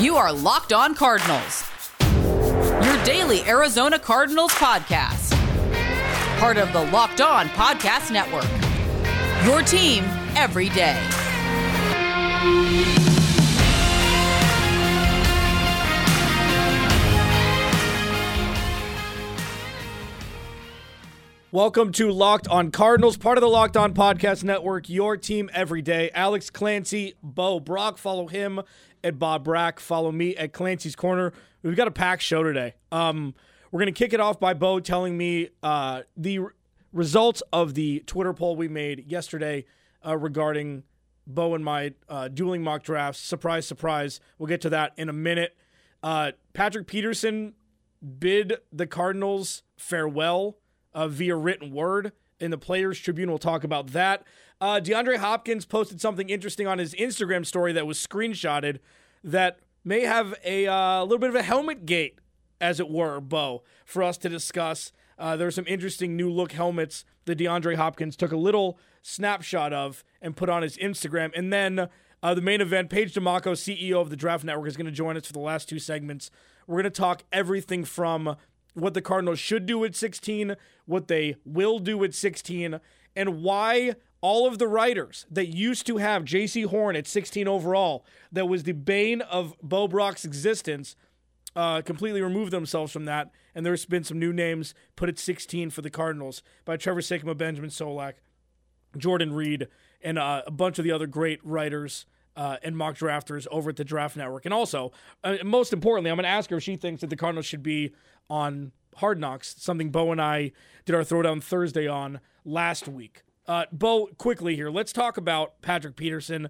You are Locked On Cardinals, your daily Arizona Cardinals podcast. Part of the Locked On Podcast Network. Your team every day. Welcome to Locked On Cardinals, part of the Locked On Podcast Network, your team every day. Alex Clancy, Bo Brack, follow him at Bo Brack. Follow me at Clancy's Corner. We've got a packed show today. Um, we're going to kick it off by Bo telling me uh, the results of the Twitter poll we made yesterday uh, regarding Bo and my uh, dueling mock drafts. Surprise, surprise. We'll get to that in a minute. Uh, Patrick Peterson bid the Cardinals farewell uh, via written word in the Players Tribune. We'll talk about that. Uh, DeAndre Hopkins posted something interesting on his Instagram story that was screenshotted that may have a uh, little bit of a helmet gate, as it were, Bo, for us to discuss. Uh, there are some interesting new look helmets that DeAndre Hopkins took a little snapshot of and put on his Instagram. And then uh, the main event, Paige Dimakos, CEO of the Draft Network, is going to join us for the last two segments. We're going to talk everything from what the Cardinals should do at 16, what they will do at 16, and why all of the writers that used to have Jaycee Horn at 16 overall, that was the bane of Bo Brack's existence, uh, completely removed themselves from that. And there's been some new names put at 16 for the Cardinals by Trevor Sikkema, Benjamin Solak, Jordan Reid, and uh, a bunch of the other great writers uh, and mock drafters over at the Draft Network. And also, uh, most importantly, I'm going to ask her if she thinks that the Cardinals should be on Hard Knocks, something Bo and I did our Throwdown Thursday on last week. Uh, Bo, quickly here, let's talk about Patrick Peterson.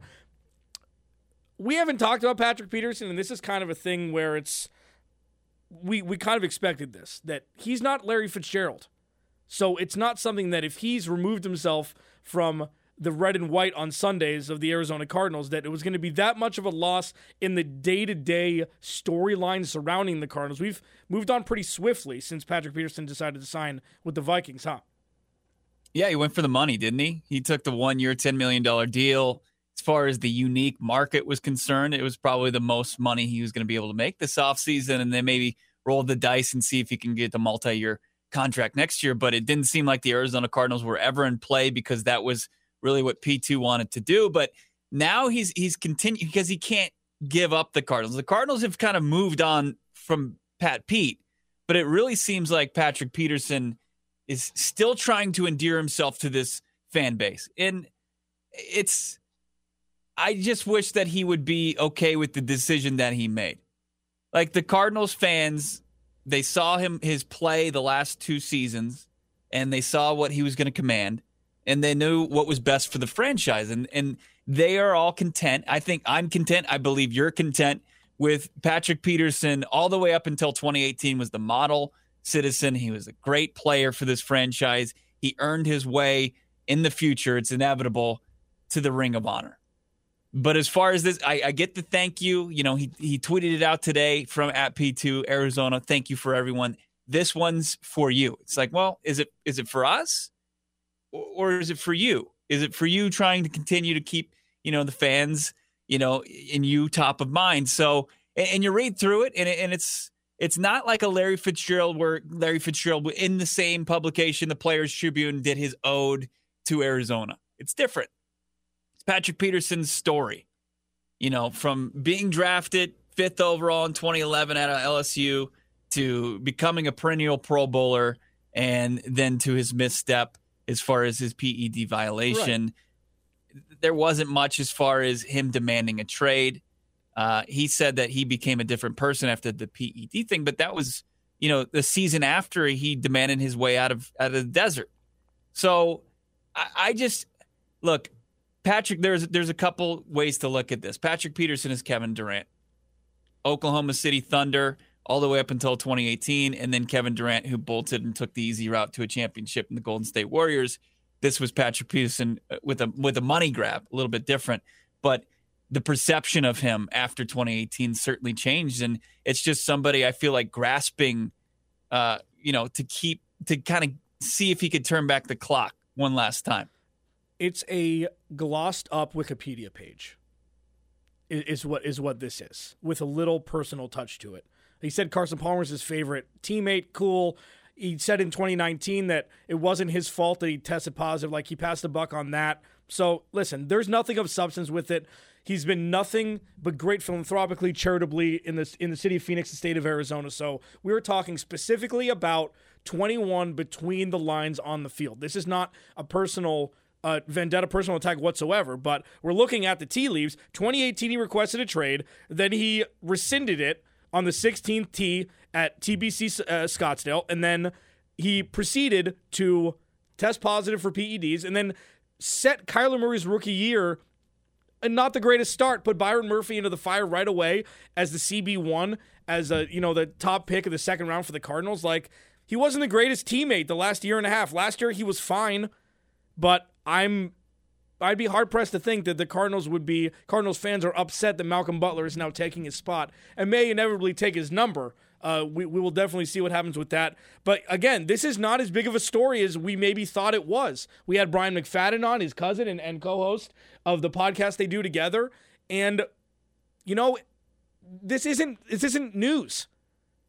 We haven't talked about Patrick Peterson, and this is kind of a thing where it's we we kind of expected this that he's not Larry Fitzgerald, so it's not something that if he's removed himself from the red and white on Sundays of the Arizona Cardinals that it was going to be that much of a loss in the day-to-day storyline surrounding the Cardinals. We've moved on pretty swiftly since Patrick Peterson decided to sign with the Vikings, huh? Yeah, he went for the money, didn't he? He took the one-year, $10 million deal. As far as the unique market was concerned, it was probably the most money he was going to be able to make this offseason, and then maybe roll the dice and see if he can get the multi-year contract next year. But it didn't seem like the Arizona Cardinals were ever in play because that was – really what P2 wanted to do. But now he's he's continuing because he can't give up the Cardinals. The Cardinals have kind of moved on from Pat Pete, but it really seems like Patrick Peterson is still trying to endear himself to this fan base. And it's I just wish that he would be okay with the decision that he made. Like the Cardinals fans, they saw him his play the last two seasons and they saw what he was going to command and they knew what was best for the franchise. And and they are all content. I think I'm content. I believe you're content with Patrick Peterson all the way up until 2018 was the model citizen. He was a great player for this franchise. He earned his way in the future. It's inevitable to the Ring of Honor. But as far as this, I, I, get the thank you. You know, he he tweeted it out today from at P2 Arizona. Thank you for everyone. This one's for you. It's like, well, is it is it for us? or is it for you? Is it for you trying to continue to keep, you know, the fans, you know, in you top of mind? So, and, you read through it, and, and it's it's not like a Larry Fitzgerald where Larry Fitzgerald in the same publication, the Players Tribune, did his ode to Arizona. It's different. It's Patrick Peterson's story. You know, from being drafted fifth overall in 2011 at LSU to becoming a perennial Pro Bowler and then to his misstep as far as his PED violation. Right. There wasn't much as far as him demanding a trade. Uh, he said that he became a different person after the PED thing, but that was, you know, the season after he demanded his way out of out of the desert. So I, I just look, Patrick. There's there's a couple ways to look at this. Patrick Peterson is Kevin Durant, Oklahoma City Thunder all the way up until 2018. And then Kevin Durant, who bolted and took the easy route to a championship in the Golden State Warriors. This was Patrick Peterson uh, with a with a money grab, a little bit different, but the perception of him after 2018 certainly changed, and it's just somebody I feel like grasping, uh, you know, to keep to kind of see if he could turn back the clock one last time. It's a glossed up Wikipedia page. is, what is what this is, with a little personal touch to it. He said Carson Palmer's his favorite teammate. Cool. He said in 2019 that it wasn't his fault that he tested positive. Like he passed the buck on that. So listen, there's nothing of substance with it. He's been nothing but great philanthropically, charitably in the in the city of Phoenix, the state of Arizona. So we were talking specifically about 21 between the lines on the field. This is not a personal uh, vendetta personal attack whatsoever, but we're looking at the tea leaves. 2018, he requested a trade. Then he rescinded it on the 16th tee at TPC uh, Scottsdale. And then he proceeded to test positive for PEDs and then set Kyler Murray's rookie year and not the greatest start, put Byron Murphy into the fire right away as the CB1, as a, you know, the top pick of the second round for the Cardinals. Like, he wasn't the greatest teammate the last year and a half. Last year he was fine, but I'm I'd be hard pressed to think that the Cardinals would be Cardinals fans are upset that Malcolm Butler is now taking his spot and may inevitably take his number. Uh, we, we will definitely see what happens with that. But again, this is not as big of a story as we maybe thought it was. We had Bryant McFadden on, his cousin and, and co host of the podcast they do together. And, you know, this isn't this isn't news.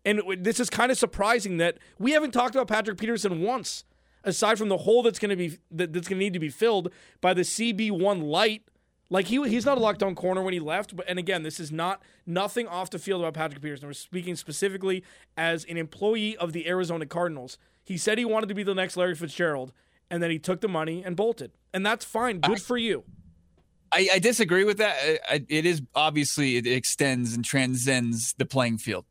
And this is kind of surprising that we haven't talked about Patrick Peterson once aside from the hole that's going to be that's going to need to be filled by the CB1 light. Like he he's not a lockdown corner when he left, but and again, this is not nothing off the field about Patrick Peterson. We're speaking specifically as an employee of the Arizona Cardinals. He said he wanted to be the next Larry Fitzgerald, and then he took the money and bolted, and that's fine. Good I, for you. I, I, disagree with that. I, it is obviously it extends and transcends the playing field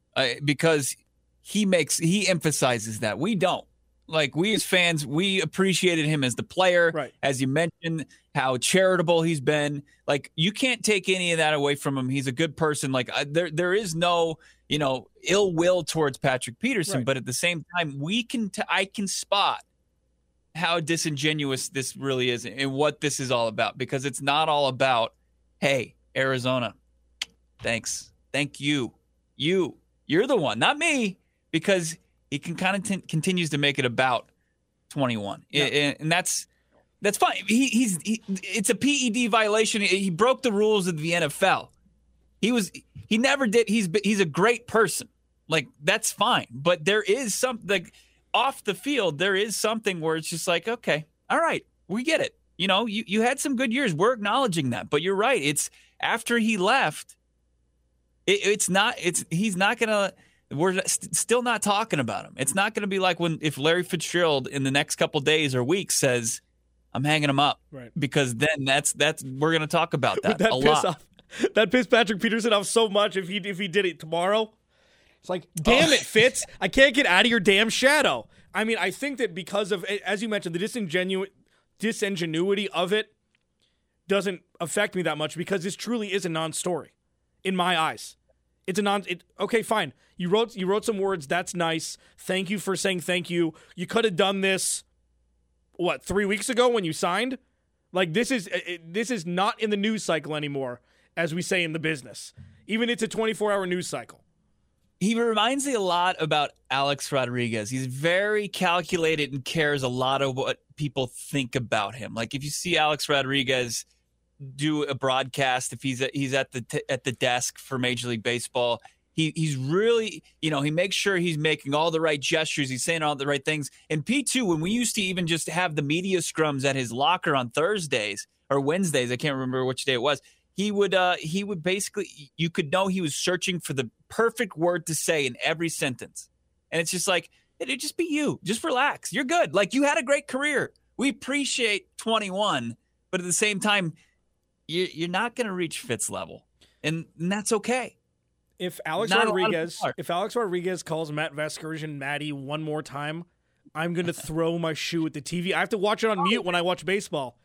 because he makes he emphasizes that we don't like we as fans, we appreciated him as the player. Right. As you mentioned, how charitable he's been. Like you can't take any of that away from him. He's a good person. Like uh, there, there is no, you know, ill will towards Patrick Peterson. Right. But at the same time, we can, t- I can spot how disingenuous this really is and what this is all about because it's not all about, hey, Arizona, thanks, thank you, you, you're the one, not me, because he can kind of t- continues to make it about 21, yeah. and, and, that's that's fine. He, he's he, it's a PED violation. He broke the rules of the NFL. He was he never did. He's he's a great person. Like that's fine, but there is something like off the field. There is something where it's just like, okay, all right, we get it. You know, you you had some good years. We're acknowledging that, but you're right. It's after he left. It, it's not. It's he's not gonna we're st- still not talking about him. It's not going to be like when if Larry Fitzgerald in the next couple days or weeks says, "I'm hanging him up," right? Because then that's that's we're going to talk about that, that a lot. Off, that pissed Patrick Peterson off so much if he if he did it tomorrow. It's like, damn oh. it, Fitz! I can't get out of your damn shadow. I mean, I think that because of as you mentioned the disingenu- disingenuity of it doesn't affect me that much because this truly is a non-story in my eyes. It's a non. It, okay, fine. You wrote you wrote some words. That's nice. Thank you for saying thank you. You could have done this. What three weeks ago when you signed? Like this is uh, it, this is not in the news cycle anymore, as we say in the business. Even it's a 24 hour news cycle. He reminds me a lot about Alex Rodriguez. He's very calculated and cares a lot of what people think about him. Like if you see Alex Rodriguez do a broadcast, if he's he's at the t- at the desk for Major League Baseball, he he's really, you know, he makes sure he's making all the right gestures. He's saying all the right things. And P2, when we used to even just have the media scrums at his locker on Thursdays or Wednesdays, I can't remember which day it was. He would uh he would basically you could know he was searching for the perfect word to say in every sentence. And it's just like, it'd just be you. Just relax. You're good. Like you had a great career. We appreciate 21, but at the same time, you're not going to reach Fitz level, and, and that's okay if Alex Not Rodriguez if Alex Rodriguez calls Matt Vasgersian Matty one more time, I'm gonna throw my shoe at the TV. I have to watch it on mute when I watch baseball.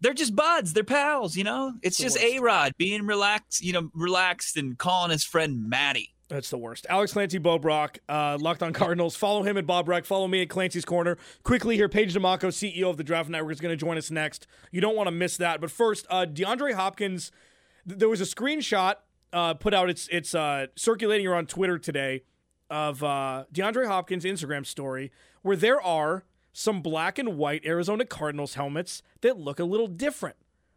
They're just buds. They're pals. You know, it's, it's just A Rod being relaxed. You know, relaxed and calling his friend Matty. That's the worst. Alex Clancy, Bo Brack, uh, Locked on Cardinals. Follow him at Bo Brack. Follow me at Clancy's Corner. Quickly here, Paige Dimakos, CEO of the Draft Network, is going to join us next. You don't want to miss that. But first, uh, DeAndre Hopkins. Th- there was a screenshot uh, put out its it's uh, circulating around Twitter today of uh, DeAndre Hopkins' Instagram story where there are some black and white Arizona Cardinals helmets that look a little different.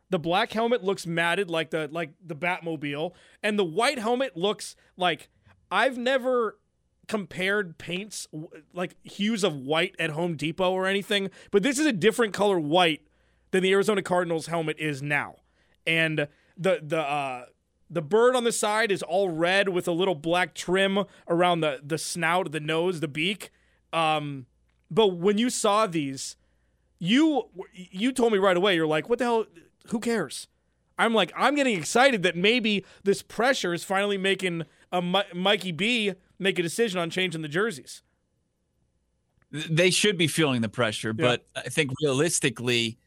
The black helmet looks matted like the like the Batmobile, and the white helmet looks like I've never compared paints like hues of white at Home Depot or anything, but this is a different color white than the Arizona Cardinals helmet is now. And the the uh the bird on the side is all red with a little black trim around the the snout, the nose, the beak. Um but when you saw these, you you told me right away you're like, "What the hell? Who cares?" I'm like, I'm getting excited that maybe this pressure is finally making a Mikey B make a decision on changing the jerseys. They should be feeling the pressure, yeah. but I think realistically,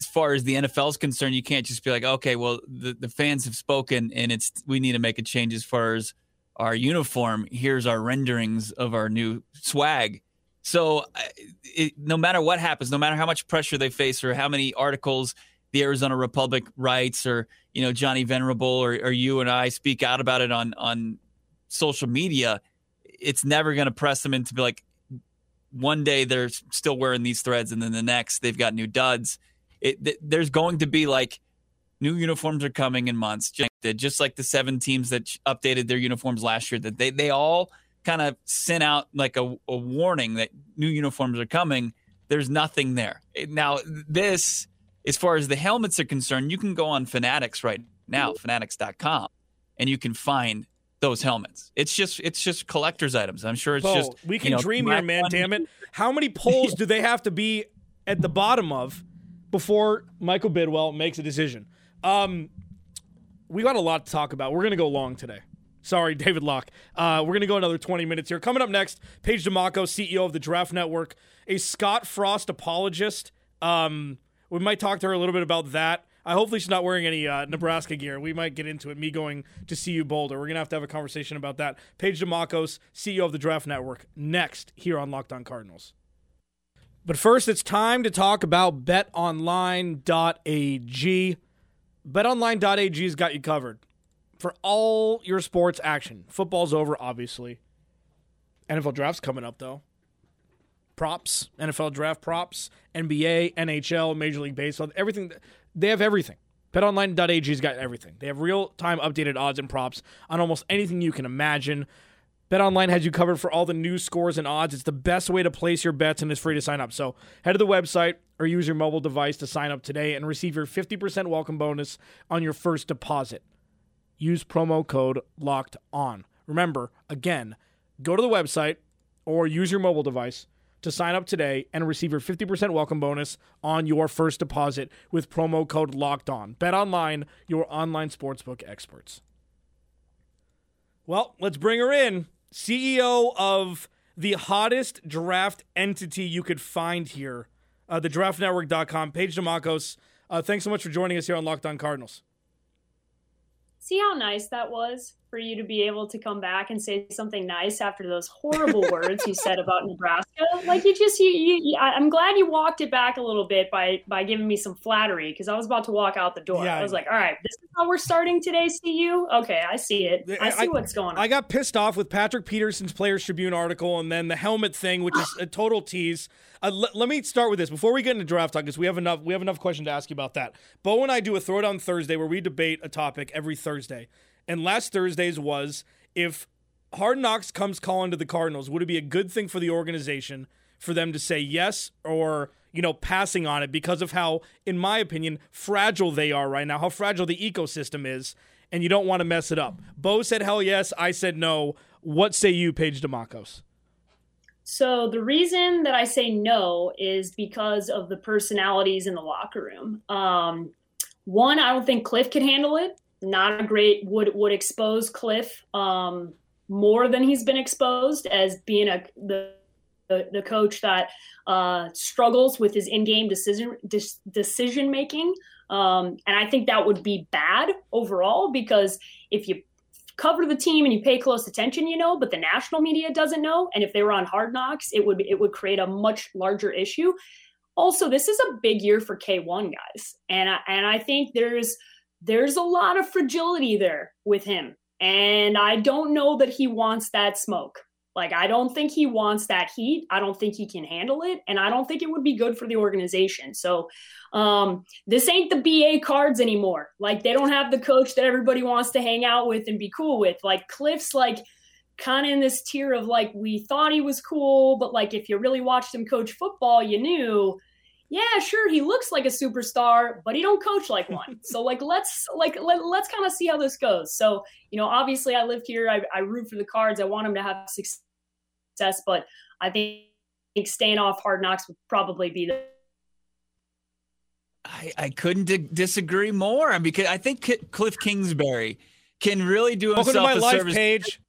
as far as the NFL is concerned, you can't just be like, okay, well, the, the fans have spoken and it's we need to make a change as far as our uniform. Here's our renderings of our new swag. So, it, no matter what happens, no matter how much pressure they face or how many articles the Arizona Republic writes, or you know Johnny Venerable or, or you and I speak out about it on on social media, it's never going to press them into be like one day they're still wearing these threads and then the next they've got new duds. It, th- there's going to be like new uniforms are coming in months, just like the seven teams that updated their uniforms last year. That they they all kind of sent out like a, a warning that new uniforms are coming. There's nothing there now. This, as far as the helmets are concerned, you can go on Fanatics right now, Fanatics.com, and you can find those helmets. It's just it's just collector's items. I'm sure it's Bo, just we can you know, dream here, man. Damn it! How many polls do they have to be at the bottom of before Michael Bidwill makes a decision? Um, we got a lot to talk about. We're gonna go long today. Sorry, David Locke. Uh, we're gonna go another 20 minutes here. Coming up next, Paige Dimakos, CEO of the Draft Network, a Scott Frost apologist. Um, we might talk to her a little bit about that. I hopefully she's not wearing any uh, Nebraska gear. We might get into it. Me going to CU Boulder. We're gonna have to have a conversation about that. Paige Dimakos, CEO of the Draft Network, next here on Locked On Cardinals. But first, it's time to talk about BetOnline.ag. BetOnline.ag has got you covered for all your sports action. Football's over, obviously. NFL draft's coming up though. Props, NFL draft props, NBA, NHL, Major League Baseball, everything they have everything. BetOnline.ag's got everything. They have real-time updated odds and props on almost anything you can imagine. BetOnline has you covered for all the news, scores, and odds. It's the best way to place your bets and is free to sign up. So head to the website or use your mobile device to sign up today and receive your 50% welcome bonus on your first deposit. Use promo code LOCKED ON. Remember, again, go to the website or use your mobile device to sign up today and receive your 50% welcome bonus on your first deposit with promo code locked on. Bet online, your online sportsbook experts. Well, let's bring her in. CEO of the hottest draft entity you could find here, uh, the draftnetwork.com, Paige Dimakos. Uh, thanks so much for joining us here on Locked On Cardinals. See how nice that was? For you to be able to come back and say something nice after those horrible words you said about Nebraska. Like you just, you, you, I'm glad you walked it back a little bit by by giving me some flattery because I was about to walk out the door. Yeah, I was like, all right, this is how we're starting today. CU, okay, I see it. I see I, what's going on. I got pissed off with Patrick Peterson's Players Tribune article and then the helmet thing, which is a total tease. Uh, l- let me start with this before we get into draft talk, because we have enough we have enough questions to ask you about that. Bo and I do a throwdown Thursday where we debate a topic every Thursday. And last Thursday's was if Hard Knocks comes calling to the Cardinals, would it be a good thing for the organization for them to say yes or, you know, passing on it because of how, in my opinion, fragile they are right now, how fragile the ecosystem is, and you don't want to mess it up. Bo said hell yes. I said no. What say you, Paige Dimakos? So the reason that I say no is because of the personalities in the locker room. Um, one, I don't think Cliff can handle it not a great would would expose Cliff um, more than he's been exposed as being a the the, the coach that uh, struggles with his in-game decision decision making, um, and I think that would be bad overall because if you cover the team and you pay close attention, you know, but the national media doesn't know, and if they were on Hard Knocks, it would it would create a much larger issue. Also, this is a big year for K1 guys, and I, and I think there's there's a lot of fragility there with him. And I don't know that he wants that smoke. Like, I don't think he wants that heat. I don't think he can handle it. And I don't think it would be good for the organization. So, um, this ain't the BA cards anymore. Like, they don't have the coach that everybody wants to hang out with and be cool with. Like, Cliff's like kind of in this tier of like, we thought he was cool, but like, if you really watched him coach football, you knew yeah, sure, he looks like a superstar, but he don't coach like one. so like let's like let, let's kind of see how this goes. So, you know, obviously I live here. I, I root for the cards. I want him to have success, but I think, staying off hard knocks would probably be the I, I couldn't d- disagree more i because I think Cliff Kingsbury can really do himself Welcome to my a life service page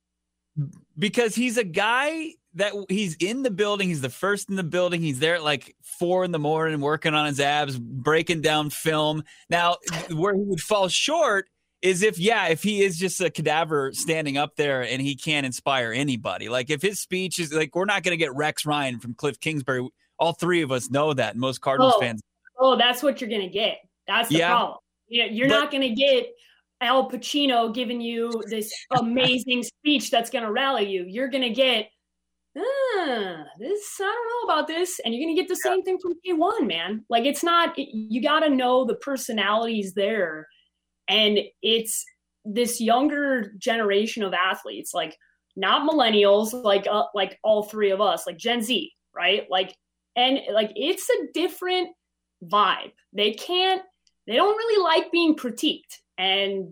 because he's a guy that he's in the building. He's the first in the building. He's there at like four in the morning working on his abs, breaking down film. Now, where he would fall short is if, yeah, if he is just a cadaver standing up there and he can't inspire anybody. Like if his speech is like, we're not going to get Rex Ryan from Cliff Kingsbury. All three of us know that. Most Cardinals oh, fans. Oh, that's what you're going to get. That's the yeah. problem. You're but, not going to get Al Pacino giving you this amazing speech that's going to rally you. You're going to get ah, this I don't know about this, and you're gonna get the same thing from day one, man. Like it's not. You got to know the personalities there, and it's this younger generation of athletes, like not millennials, like uh, like all three of us, like Gen Z, right? Like and like it's a different vibe. They can't. They don't really like being critiqued, and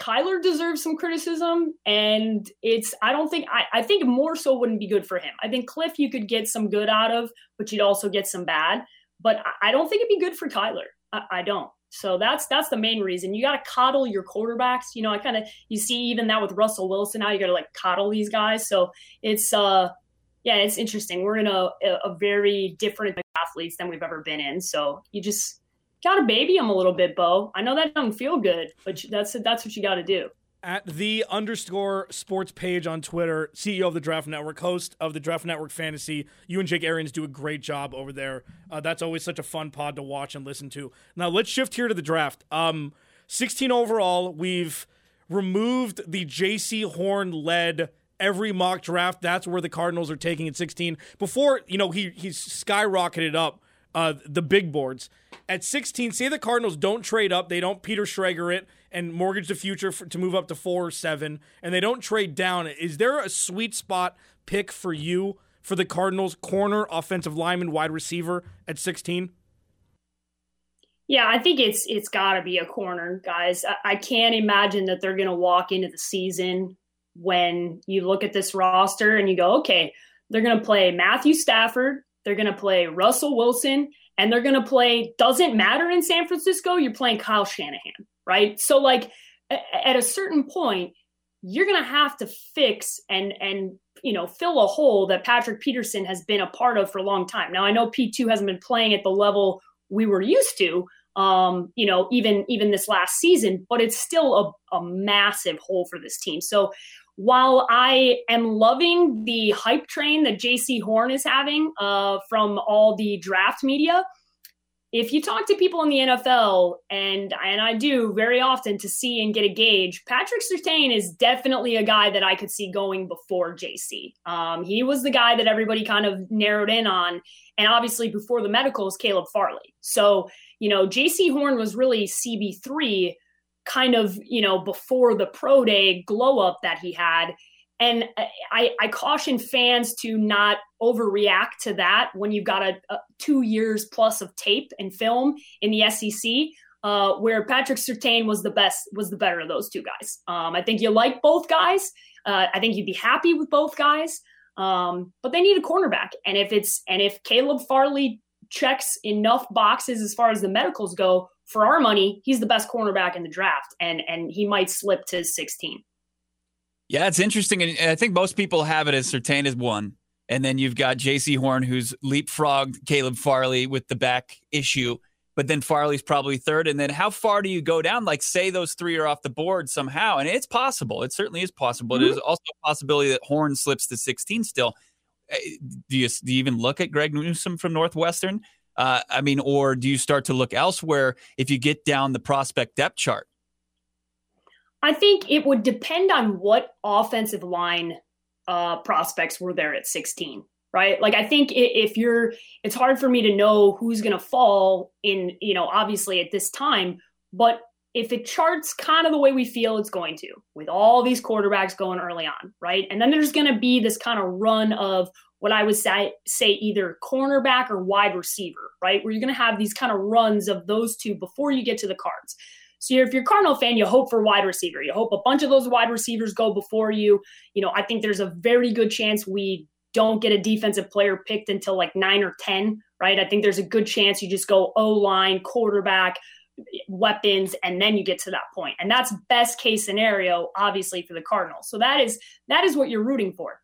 Kyler deserves some criticism, and it's I don't think I, I think more so wouldn't be good for him. I think Cliff you could get some good out of, but you'd also get some bad. But I don't think it'd be good for Kyler. I, I don't. So that's that's the main reason. You got to coddle your quarterbacks. You know, I kind of you see even that with Russell Wilson now. You got to like coddle these guys. So it's uh yeah, it's interesting. We're in a a very different athletes than we've ever been in. So you just got to baby him a little bit, Bo. I know that doesn't feel good, but that's that's what you got to do. At the underscore sports page on Twitter, CEO of the Draft Network, host of the Draft Network Fantasy, you and Jake Arians do a great job over there. Uh, that's always such a fun pod to watch and listen to. Now let's shift here to the draft. Um, 16 overall, we've removed the Jaycee Horn led every mock draft. That's where the Cardinals are taking at 16. Before, you know, he he's skyrocketed up uh, the big boards. At 16, say the Cardinals don't trade up, they don't Peter Schrager it and mortgage the future for, to move up to four or seven, and they don't trade down. Is there a sweet spot pick for you for the Cardinals corner, offensive lineman, wide receiver at 16? Yeah, I think it's it's got to be a corner, guys. I, I can't imagine that they're going to walk into the season when you look at this roster and you go, okay, they're going to play Matthew Stafford, they're going to play Russell Wilson and they're going to play, doesn't matter in San Francisco, you're playing Kyle Shanahan, right? So, like, at a certain point, you're going to have to fix and, and, you know, fill a hole that Patrick Peterson has been a part of for a long time. Now, I know P2 hasn't been playing at the level we were used to, um, you know, even even this last season, but it's still a, a massive hole for this team. So while I am loving the hype train that Jaycee Horn is having uh, from all the draft media, if you talk to people in the NFL, and and I do very often to see and get a gauge, Patrick Surtain is definitely a guy that I could see going before Jaycee. Um, he was the guy that everybody kind of narrowed in on, and obviously before the medicals, Caleb Farley. So you know, Jaycee Horn was really CB three kind of, you know, before the pro day glow up that he had. And I, I caution fans to not overreact to that when you've got a, a two years plus of tape and film in the SEC. Uh, where Patrick Surtain was the best, was the better of those two guys. Um, I think you like both guys. Uh, I think you'd be happy with both guys. Um, but they need a cornerback, and if it's and if Caleb Farley checks enough boxes as far as the medicals go, for our money, he's the best cornerback in the draft, and and he might slip to 16. Yeah, it's interesting, and I think most people have it as Surtain as one, and then you've got Jaycee Horn who's leapfrogged Caleb Farley with the back issue, but then Farley's probably third, and then how far do you go down? Like, say those three are off the board somehow, and it's possible. It certainly is possible. Mm-hmm. There's also a possibility that Horn slips to 16 still. Eh, do you, do you even look at Greg Newsome from Northwestern? Uh, I mean, or do you start to look elsewhere if you get down the prospect depth chart? I think it would depend on what offensive line uh, prospects were there at 16 right like i think if you're it's hard for me to know who's going to fall in you know obviously at this time but if it charts kind of the way we feel it's going to with all these quarterbacks going early on right and then there's going to be this kind of run of what i would say say either cornerback or wide receiver right where you're going to have these kind of runs of those two before you get to the cards so if you're a Cardinal fan, you hope for wide receiver. You hope a bunch of those wide receivers go before you. You know, I think there's a very good chance we don't get a defensive player picked until like nine or 10, right? I think there's a good chance you just go O line, quarterback, weapons, and then you get to that. And that's best case scenario, obviously, for the Cardinals. So that is that is what you're rooting for.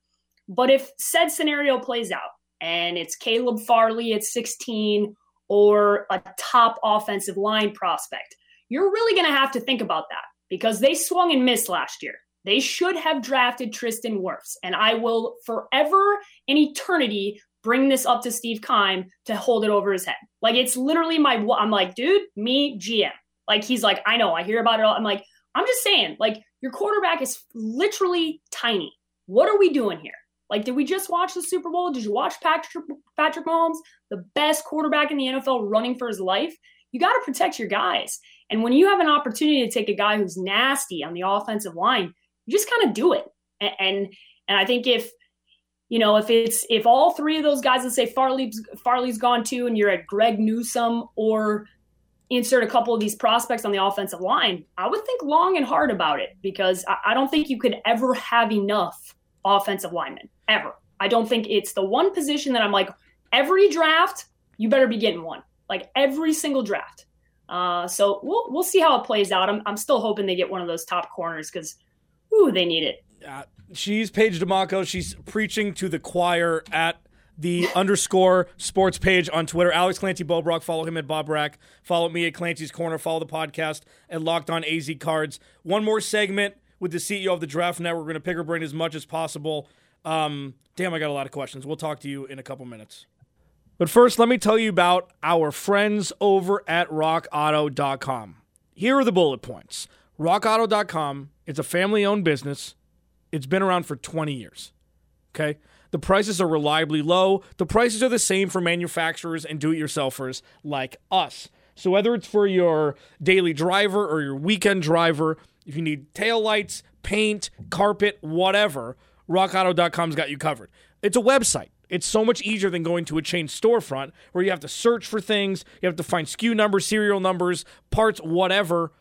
But if said scenario plays out and it's Caleb Farley at 16 or a top offensive line prospect, you're really going to have to think about that because they swung and missed last year. They should have drafted Tristan Wirfs. And I will forever in eternity bring this up to Steve Keim to hold it over his head. Like it's literally my, I'm like, dude, me, GM. Like he's like, I know, I hear about it all. I'm like, I'm just saying, like, your quarterback is literally tiny. What are we doing here? Like, did we just watch the Super Bowl? Did you watch Patrick, Patrick Mahomes, the best quarterback in the NFL running for his life? You got to protect your guys. And when you have an opportunity to take a guy who's nasty on the offensive line, you just kind of do it. And, and and I think if you know if it's if all three of those guys, let's say Farley's Farley's gone too, and you're at Greg Newsome or insert a couple of these prospects on the offensive line, I would think long and hard about it because I, I don't think you could ever have enough offensive linemen ever. I don't think it's the one position that I'm like every draft you better be getting one like every single draft. Uh, so we'll we'll see how it plays out. I'm I'm still hoping they get one of those top corners because, ooh, they need it. Uh, she's Paige Dimakos. She's preaching to the choir at the underscore sports page on Twitter. Alex Clancy Bo Brack. Follow him at Bo Brack. Follow me at Clancy's Corner. Follow the podcast at Locked On AZ Cards. One more segment with the CEO of the Draft Network. We're going to pick her brain as much as possible. Um, damn, I got a lot of questions. We'll talk to you in a couple minutes. But first, let me tell you about our friends over at rockauto.com. Here are the bullet points rockauto.com is a family owned business, it's been around for 20 years. Okay? The prices are reliably low. The prices are the same for manufacturers and do it yourselfers like us. So, whether it's for your daily driver or your weekend driver, if you need tail lights, paint, carpet, whatever, rockauto.com's got you covered. It's a website. It's so much easier than going to a chain storefront where you have to search for things, you have to find SKU numbers, serial numbers, parts, whatever.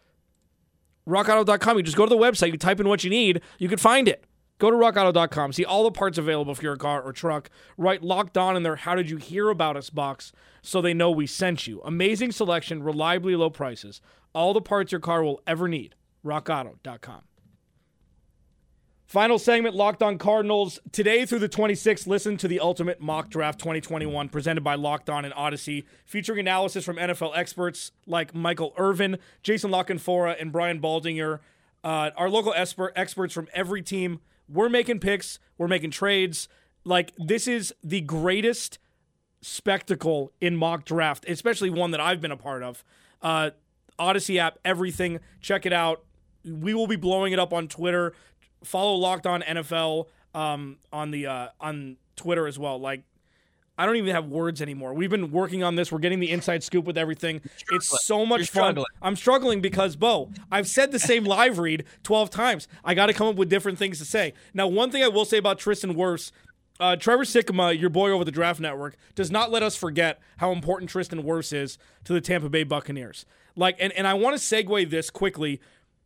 RockAuto.com, you just go to the website, you type in what you need, you can find it. Go to rockauto.com, see all the parts available for your car or truck. Write locked on in their How Did You Hear About Us box so they know we sent you. Amazing selection, reliably low prices. All the parts your car will ever need. RockAuto.com. Final segment, Locked On Cardinals. Today through the 26th, listen to the Ultimate Mock Draft 2021 presented by Locked On and Odyssey, featuring analysis from NFL experts like Michael Irvin, Jason La Canfora, and Brian Baldinger. Uh, our local expert, experts from every team. We're making picks, we're making trades. Like, this is the greatest spectacle in mock draft, especially one that I've been a part of. Uh, Odyssey app, everything. Check it out. We will be blowing it up on Twitter follow Locked On NFL um, on the uh, on Twitter as well. Like I don't even have words anymore. We've been working on this. We're getting the inside scoop with everything. It's so much fun. I'm struggling because Bo, I've said the same live read 12 times. I got to come up with different things to say. Now, one thing I will say about Tristan Wirfs, uh, Trevor Sikkema, your boy over the Draft Network, does not let us forget how important Tristan Wirfs is to the Tampa Bay Buccaneers. Like, and, and I want to segue this quickly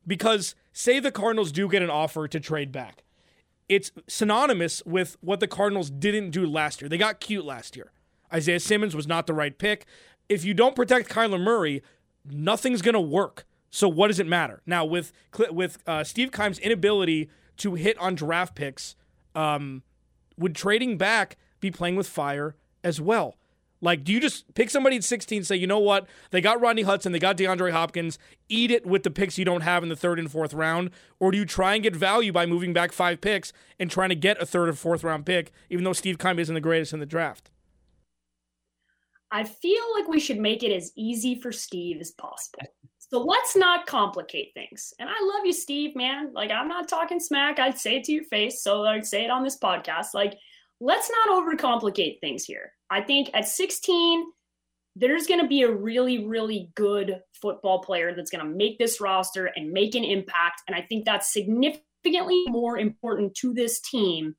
because say the Cardinals do get an offer to trade back. It's synonymous with what the Cardinals didn't do last year. They got cute last year. Isaiah Simmons was not the right pick. If you don't protect Kyler Murray, nothing's going to work. So what does it matter? Now with with uh, Steve Keim's inability to hit on draft picks, um, would trading back be playing with fire as well? Like, do you just pick somebody at 16, say, you know what? They got Rodney Hudson, they got DeAndre Hopkins, eat it with the picks you don't have in the third and fourth round? Or do you try and get value by moving back five picks and trying to get a third or fourth round pick, even though Steve Keim isn't the greatest in the draft? I feel like we should make it as easy for Steve as possible. So let's not complicate things. And I love you, Steve, man. Like, I'm not talking smack. I'd say it to your face. So I'd say it on this podcast. Like, let's not overcomplicate things here. I think at 16, there's going to be a really, really good football player that's going to make this roster and make an impact. And I think that's significantly more important to this team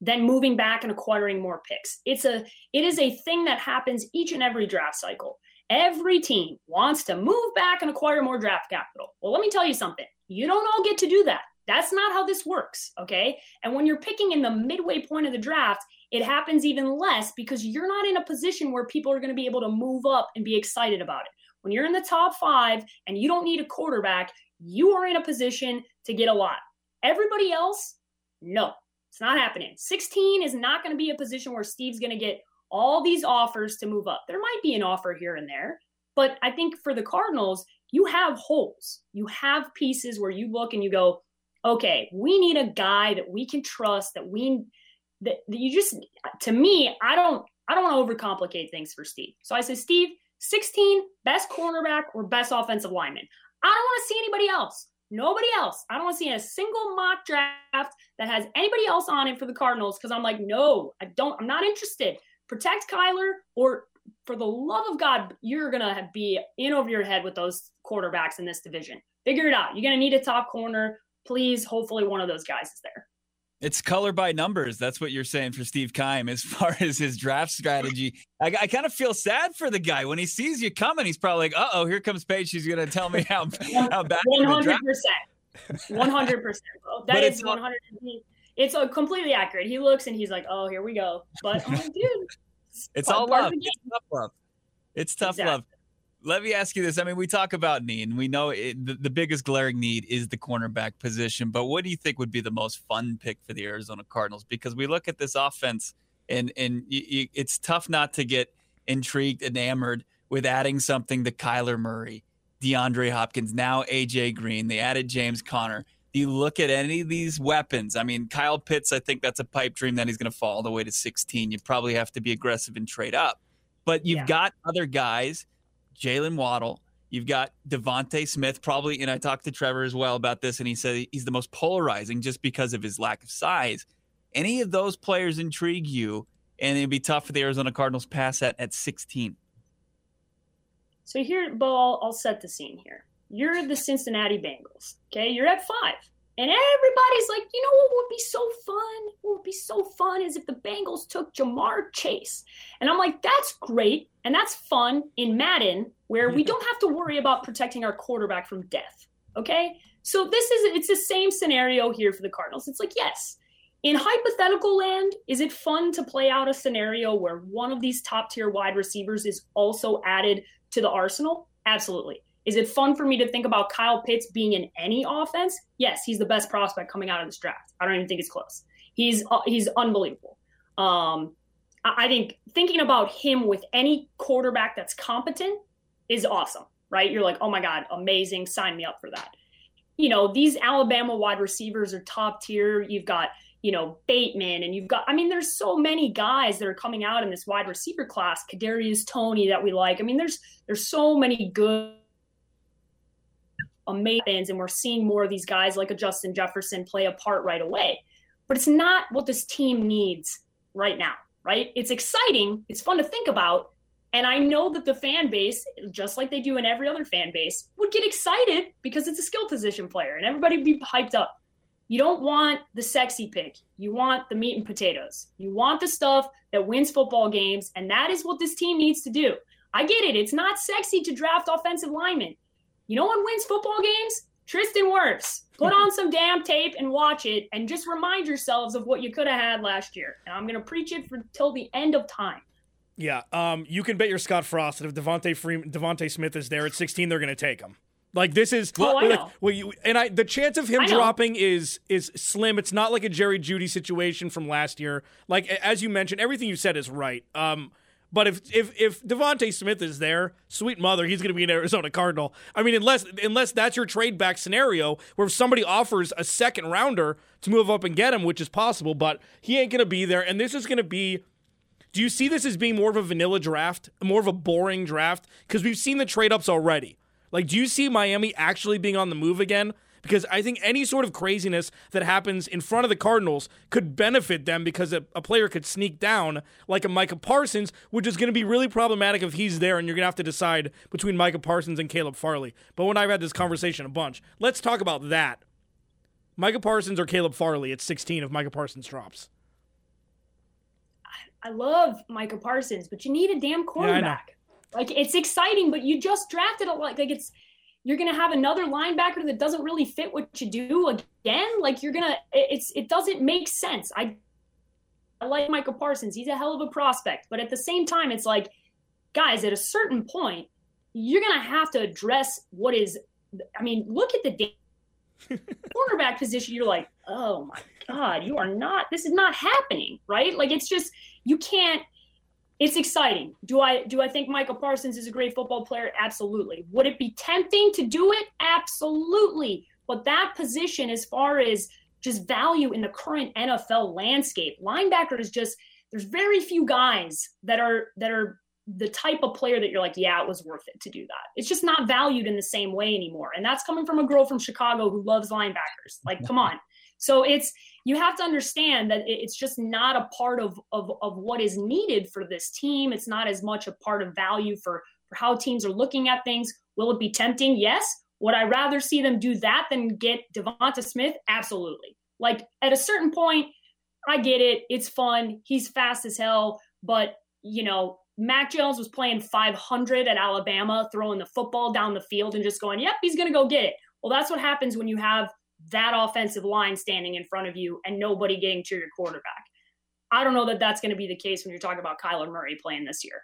than moving back and acquiring more picks. It's a it is a thing that happens each and every draft cycle. Every team wants to move back and acquire more draft capital. Well, let me tell you something. You don't all get to do that. That's not how this works, okay? And when you're picking in the midway point of the draft, it happens even less because you're not in a position where people are going to be able to move up and be excited about it. When you're in the top 5 and you don't need a quarterback, you are in a position to get a lot. Everybody else, no. It's not happening. 16 is not going to be a position where Steve's going to get all these offers to move up. There might be an offer here and there, but I think for the Cardinals, you have holes. You have pieces where you look and you go, okay, we need a guy that we can trust, that we that, that you just to me, I don't I don't want to overcomplicate things for Steve. So I say, Steve, 16, best cornerback or best offensive lineman. I don't want to see anybody else. Nobody else. I don't want to see a single mock draft that has anybody else on it for the Cardinals because I'm like, no, I don't. I'm not interested. Protect Kyler, or for the love of God, you're gonna be in over your head with those quarterbacks in this division. Figure it out. You're gonna need a top corner. Please, hopefully, one of those guys is there. It's color by numbers. That's what you're saying for Steve Keim as far as his draft strategy. I, I kind of feel sad for the guy when he sees you coming. He's probably like, "Uh oh, here comes Paige. She's going to tell me how how bad." One hundred percent. One hundred percent. That is one hundred. It's completely accurate. He looks and he's like, "Oh, here we go." But like, dude, it's all love. It's tough love. It's tough exactly. love let me ask you this. I mean, we talk about need, and we know it, the, the, biggest glaring need is the cornerback position. But what do you think would be the most fun pick for the Arizona Cardinals? Because we look at this offense, and and you, you, it's tough not to get intrigued, enamored with adding something to Kyler Murray, DeAndre Hopkins, now AJ Green. They added James Conner. Do you look at any of these weapons? I mean, Kyle Pitts, I think that's a pipe dream that he's going to fall all the way to 16. You probably have to be aggressive and trade up. But you've yeah. got other guys Jaylen Waddle. You've got DeVonta Smith, probably, and I talked to Trevor as well about this, and he said he's the most polarizing just because of his lack of size. Any of those players intrigue you, and it'd be tough for the Arizona Cardinals pass at at 16. So here, Bo, I'll, I'll set the scene here. You're the Cincinnati Bengals. Okay, you're at five. And everybody's like, you know what would be so fun? What would be so fun is if the Bengals took Ja'Marr Chase. And I'm like, that's great. And that's fun in Madden, where we don't have to worry about protecting our quarterback from death. Okay. So this is it's the same scenario here for the Cardinals. It's like, yes, in hypothetical land, is it fun to play out a scenario where one of these top tier wide receivers is also added to the arsenal? Absolutely. Is it fun for me to think about Kyle Pitts being in any offense? Yes, he's the best prospect coming out of this draft. I don't even think it's close. He's uh, he's unbelievable. Um, I think thinking about him with any quarterback that's competent is awesome, right? You're like, oh my god, amazing! Sign me up for that. You know, these Alabama wide receivers are top tier. You've got you know Bateman, and you've got I mean, there's so many guys that are coming out in this wide receiver class. Kadarius Toney that we like. I mean, there's there's so many good amazing and we're seeing more of these guys like a Justin Jefferson play a part right away. But it's not what this team needs right now, right? It's exciting, it's fun to think about, and I know that the fan base, just like they do in every other fan base, would get excited because it's a skill position player and everybody would be hyped up. You don't want the sexy pick. You want the meat and potatoes. You want the stuff that wins football games, and that is what this team needs to do. I get it. It's not sexy to draft offensive linemen. You know what wins football games? Tristan Wirfs. Put on some damn tape and watch it and just remind yourselves of what you could have had last year. And I'm going to preach it for till the end of time. Yeah, um, you can bet your Scott Frost that if Devonta Freeman, DeVonta Smith is there at 16, they're going to take him. Like this is well, like, well, you, and I the chance of him dropping is is slim. It's not like a Jerry Jeudy situation from last year. Like as you mentioned, everything you said is right. Um, but if if if DeVonta Smith is there, sweet mother, he's going to be an Arizona Cardinal. I mean, unless unless that's your trade back scenario where if somebody offers a second rounder to move up and get him, which is possible, but he ain't going to be there. And this is going to be. Do you see this as being more of a vanilla draft, more of a boring draft? Because we've seen the trade ups already. Like, do you see Miami actually being on the move again? Because I think any sort of craziness that happens in front of the Cardinals could benefit them because a, a player could sneak down like a Micah Parsons, which is going to be really problematic if he's there and you're going to have to decide between Micah Parsons and Caleb Farley. But when I've had this conversation a bunch, let's talk about that. Micah Parsons or Caleb Farley at 16 if Micah Parsons drops. I love Micah Parsons, but you need a damn quarterback. Yeah, like it's exciting, but you just drafted a like like it's you're gonna have another linebacker that doesn't really fit what you do again. Like you're gonna it's it doesn't make sense. I I like Micah Parsons. He's a hell of a prospect, but at the same time, it's like, guys, at a certain point, you're gonna have to address what is. I mean, look at the quarterback position. You're like, oh my god, you are not. This is not happening, right? Like it's just you can't it's exciting. Do I do I think Micah Parsons is a great football player? Absolutely. Would it be tempting to do it? Absolutely. But that position, as far as just value in the current NFL landscape, linebacker is just there's very few guys that are that are the type of player that you're like, yeah, it was worth it to do that. It's just not valued in the same way anymore. And that's coming from a girl from Chicago who loves linebackers. Like, come on. So it's you have to understand that it's just not a part of, of, of what is needed for this team. It's not as much a part of value for, for how teams are looking at things. Will it be tempting? Yes. Would I rather see them do that than get DeVonta Smith? Absolutely. Like at a certain point, I get it. It's fun. He's fast as hell. But, you know, Mac Jones was playing 500 at Alabama, throwing the football down the field and just going, yep, he's going to go get it. Well, that's what happens when you have that offensive line standing in front of you and nobody getting to your quarterback. I don't know that that's going to be the case when you're talking about Kyler Murray playing this year.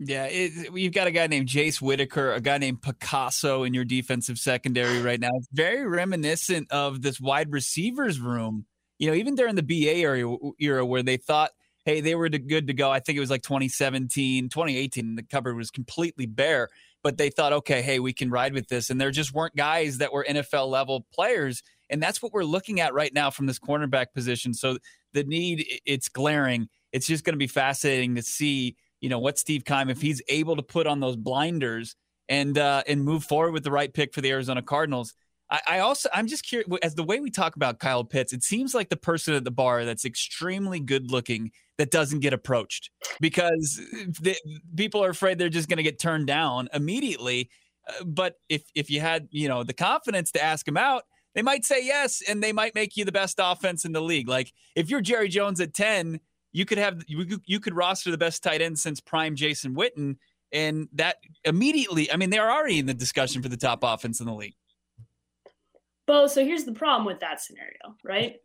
Yeah, it, you've got a guy named Jace Whittaker, a guy named Picasso in your defensive secondary right now. It's very reminiscent of this wide receivers room. You know, even during the BA area era where they thought, hey, they were good to go. I think it was like 2017, 2018. The cupboard was completely bare but they thought, okay, hey, we can ride with this. And there just weren't guys that were NFL level players. And that's what we're looking at right now from this cornerback position. So the need, it's glaring. It's just going to be fascinating to see, you know, what Steve Keim, if he's able to put on those blinders and uh, and move forward with the right pick for the Arizona Cardinals. I, I also, I'm just curious, as the way we talk about Kyle Pitts, it seems like the person at the bar that's extremely good looking that doesn't get approached because the, people are afraid they're just going to get turned down immediately. Uh, but if if you had you know the confidence to ask him out, they might say yes, and they might make you the best offense in the league. Like if you're Jerry Jones at ten, you could have you, you could roster the best tight end since prime Jason Witten, and that immediately. I mean, they're already in the discussion for the top offense in the league. Bo, so here's the problem with that scenario, right?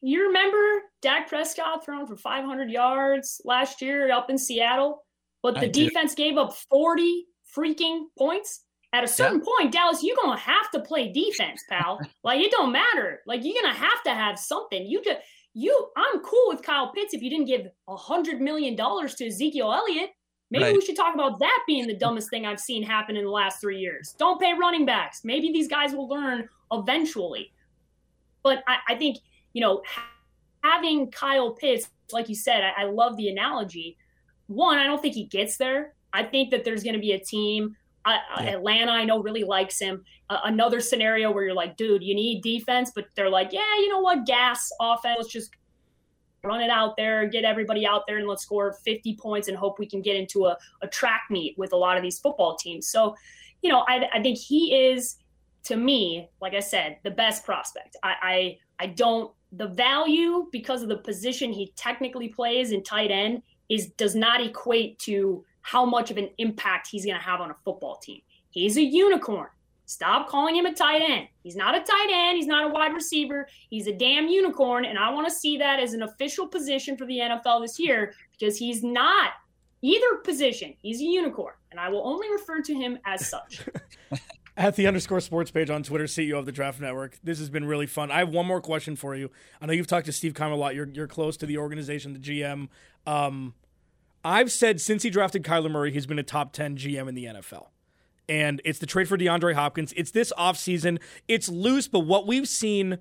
You remember Dak Prescott throwing for 500 yards last year up in Seattle, but the defense gave up 40 freaking points. At a certain yeah. point, Dallas, you're gonna have to play defense, pal. like it don't matter. Like you're gonna have to have something. You just you. I'm cool with Kyle Pitts if you didn't give a hundred million dollars to Ezekiel Elliott. Maybe right. we should talk about that being the dumbest thing I've seen happen in the last three years. Don't pay running backs. Maybe these guys will learn eventually. But I, I think you know, having Kyle Pitts, like you said, I, I love the analogy. One, I don't think he gets there. I think that there's going to be a team. Uh, yeah. Atlanta, I know, really likes him. Uh, another scenario where you're like, dude, you need defense, but they're like, yeah, you know what, gas offense, let's just run it out there, get everybody out there, and let's score 50 points and hope we can get into a, a track meet with a lot of these football teams. So, you know, I, I think he is, to me, like I said, the best prospect. I, I, I don't the value because of the position he technically plays in tight end is does not equate to how much of an impact he's going to have on a football team. He's a unicorn. Stop calling him a tight end. He's not a tight end. He's not a wide receiver. He's a damn unicorn. And I want to see that as an official position for the NFL this year because he's not either position. He's a unicorn. And I will only refer to him as such. at the underscore sports page on Twitter, CEO of the Draft Network. This has been really fun. I have one more question for you. I know you've talked to Steve Keim a lot. You're, you're close to the organization, the GM. Um, I've said since he drafted Kyler Murray, he's been a top 10 GM in the NFL. And it's the trade for DeAndre Hopkins. It's this offseason. It's loose, but what we've seen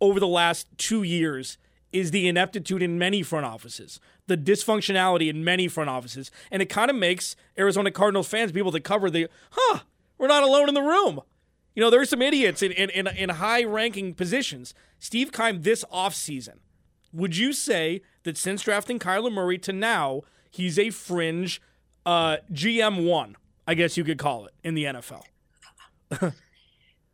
over the last two years is the ineptitude in many front offices, the dysfunctionality in many front offices. And it kind of makes Arizona Cardinals fans able to cover the, huh, we're not alone in the room. You know, there's some idiots in, in, in, in high ranking positions. Steve Keim this offseason, would you say that since drafting Kyler Murray to now, he's a fringe uh, GM1, I guess you could call it, in the NFL?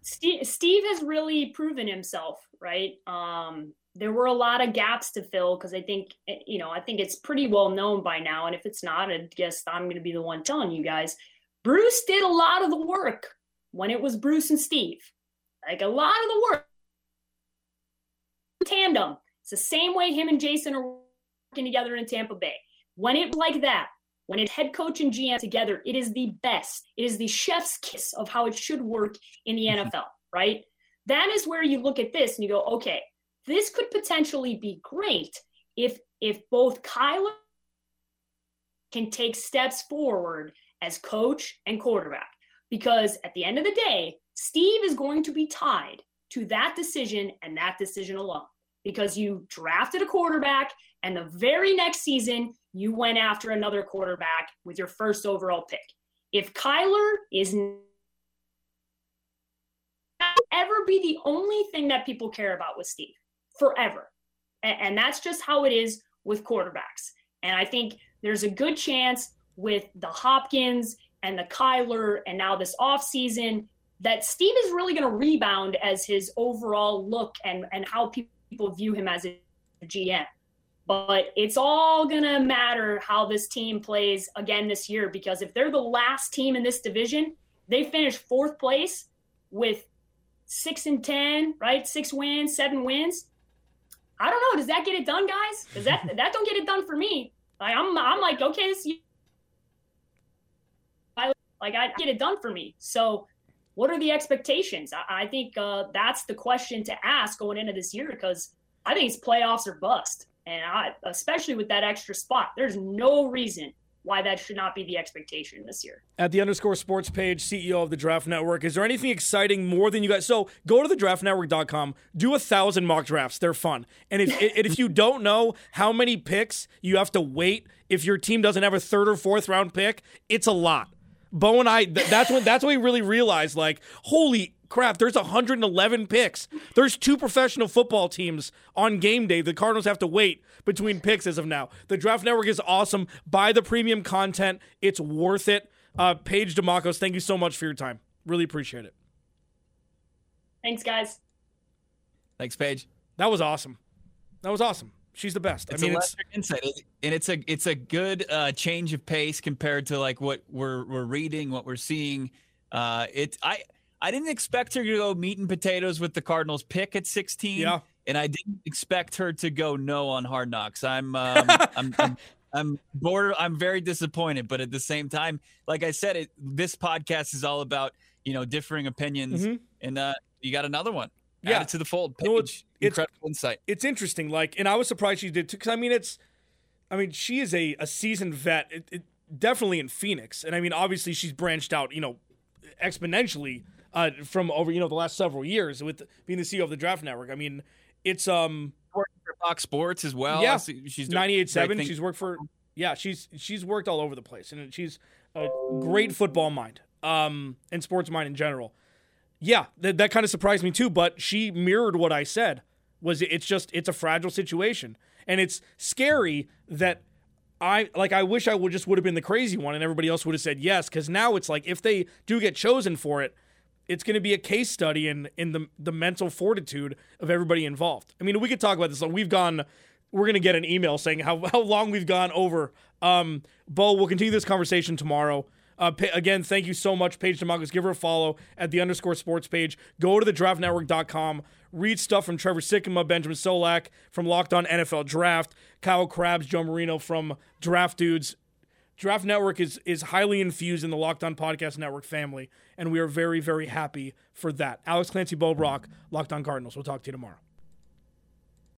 Steve, Steve has really proven himself, right? Um, there were a lot of gaps to fill because I think, you know, I think it's pretty well known by now. And if it's not, I guess I'm going to be the one telling you guys. Bruce did a lot of the work when it was Bruce and Steve. Like a lot of the work. Tandem. It's the same way him and Jason are working together in Tampa Bay. When it's like that, when it's head coach and GM together, it is the best. It is the chef's kiss of how it should work in the mm-hmm. NFL, right? That is where you look at this and you go, okay, this could potentially be great if if both Kyler can take steps forward as coach and quarterback. Because at the end of the day, Steve is going to be tied to that decision and that decision alone. Because you drafted a quarterback, and the very next season, you went after another quarterback with your first overall pick. If Kyler is ever be the only thing that people care about with Steve forever. And, that's just how it is with quarterbacks. And I think there's a good chance with the Hopkins and the Kyler and now this offseason that Steve is really going to rebound as his overall look and, and how people view him as a GM. But it's all going to matter how this team plays again this year because if they're the last team in this division, they finish fourth place with six and 10, right? Six wins, seven wins. I don't know. Does that get it done, guys? Does that that don't get it done for me? Like I'm I'm like okay, this like I get it done for me. So what are the expectations? I, I think uh, that's the question to ask going into this year because I think it's playoffs or bust, and I especially with that extra spot, there's no reason why that should not be the expectation this year. At the underscore sports page, CEO of the Draft Network, is there anything exciting more than you guys? So go to the draftnetwork.com, do a thousand mock drafts. They're fun. And if, and if you don't know how many picks you have to wait if your team doesn't have a third or fourth round pick, it's a lot. Bo and I, that's when that's when we really realized, like, holy crap, there's 111 picks. There's two professional football teams on game day. The Cardinals have to wait between picks as of now. The Draft Network is awesome. Buy the premium content. It's worth it. Uh, Paige Dimakos, thank you so much for your time. Really appreciate it. Thanks, guys. Thanks, Paige. That was awesome. That was awesome. She's the best. It's I mean, it's insight, and it's a it's a good uh, change of pace compared to like what we're we're reading, what we're seeing. Uh, it I I didn't expect her to go meat and potatoes with the Cardinals pick at 16. Yeah. And I didn't expect her to go no on Hard Knocks. I'm um, I'm, I'm I'm border I'm very disappointed, but at the same time, like I said, it this podcast is all about, you know, differing opinions mm-hmm. and uh you got another one. Yeah. Add to the fold. Paige. No, it's, Incredible it's, insight. It's interesting. Like, and I was surprised she did too, because I mean, it's, I mean, she is a, a seasoned vet, it, it, definitely in Phoenix, and I mean, obviously she's branched out, you know, exponentially uh, from over you know the last several years with being the CEO of the Draft Network. I mean, it's um working for Fox Sports as well. Yeah, she's ninety eight seven. She's worked for yeah she's she's worked all over the place, and she's a great football mind um and sports mind in general. Yeah, that that kind of surprised me too. But she mirrored what I said. Was it's just it's a fragile situation, and it's scary that I like I wish I would just would have been the crazy one and everybody else would have said yes because now it's like if they do get chosen for it it's going to be a case study in in the the mental fortitude of everybody involved. I mean, we could talk about this. Like We've gone. We're going to get an email saying how how long we've gone over. Um, Bo, we'll continue this conversation tomorrow. Uh, again, thank you so much, Paige Dimakos. Give her a follow at the underscore sports page. Go to the draftnetwork.com. Read stuff from Trevor Sikkema, Benjamin Solak from Locked On NFL Draft, Kyle Crabbs, Joe Marino from Draft Dudes. Draft Network is is highly infused in the Locked On Podcast Network family, and we are very, very happy for that. Alex Clancy Bo Brack, Locked On Cardinals. We'll talk to you tomorrow.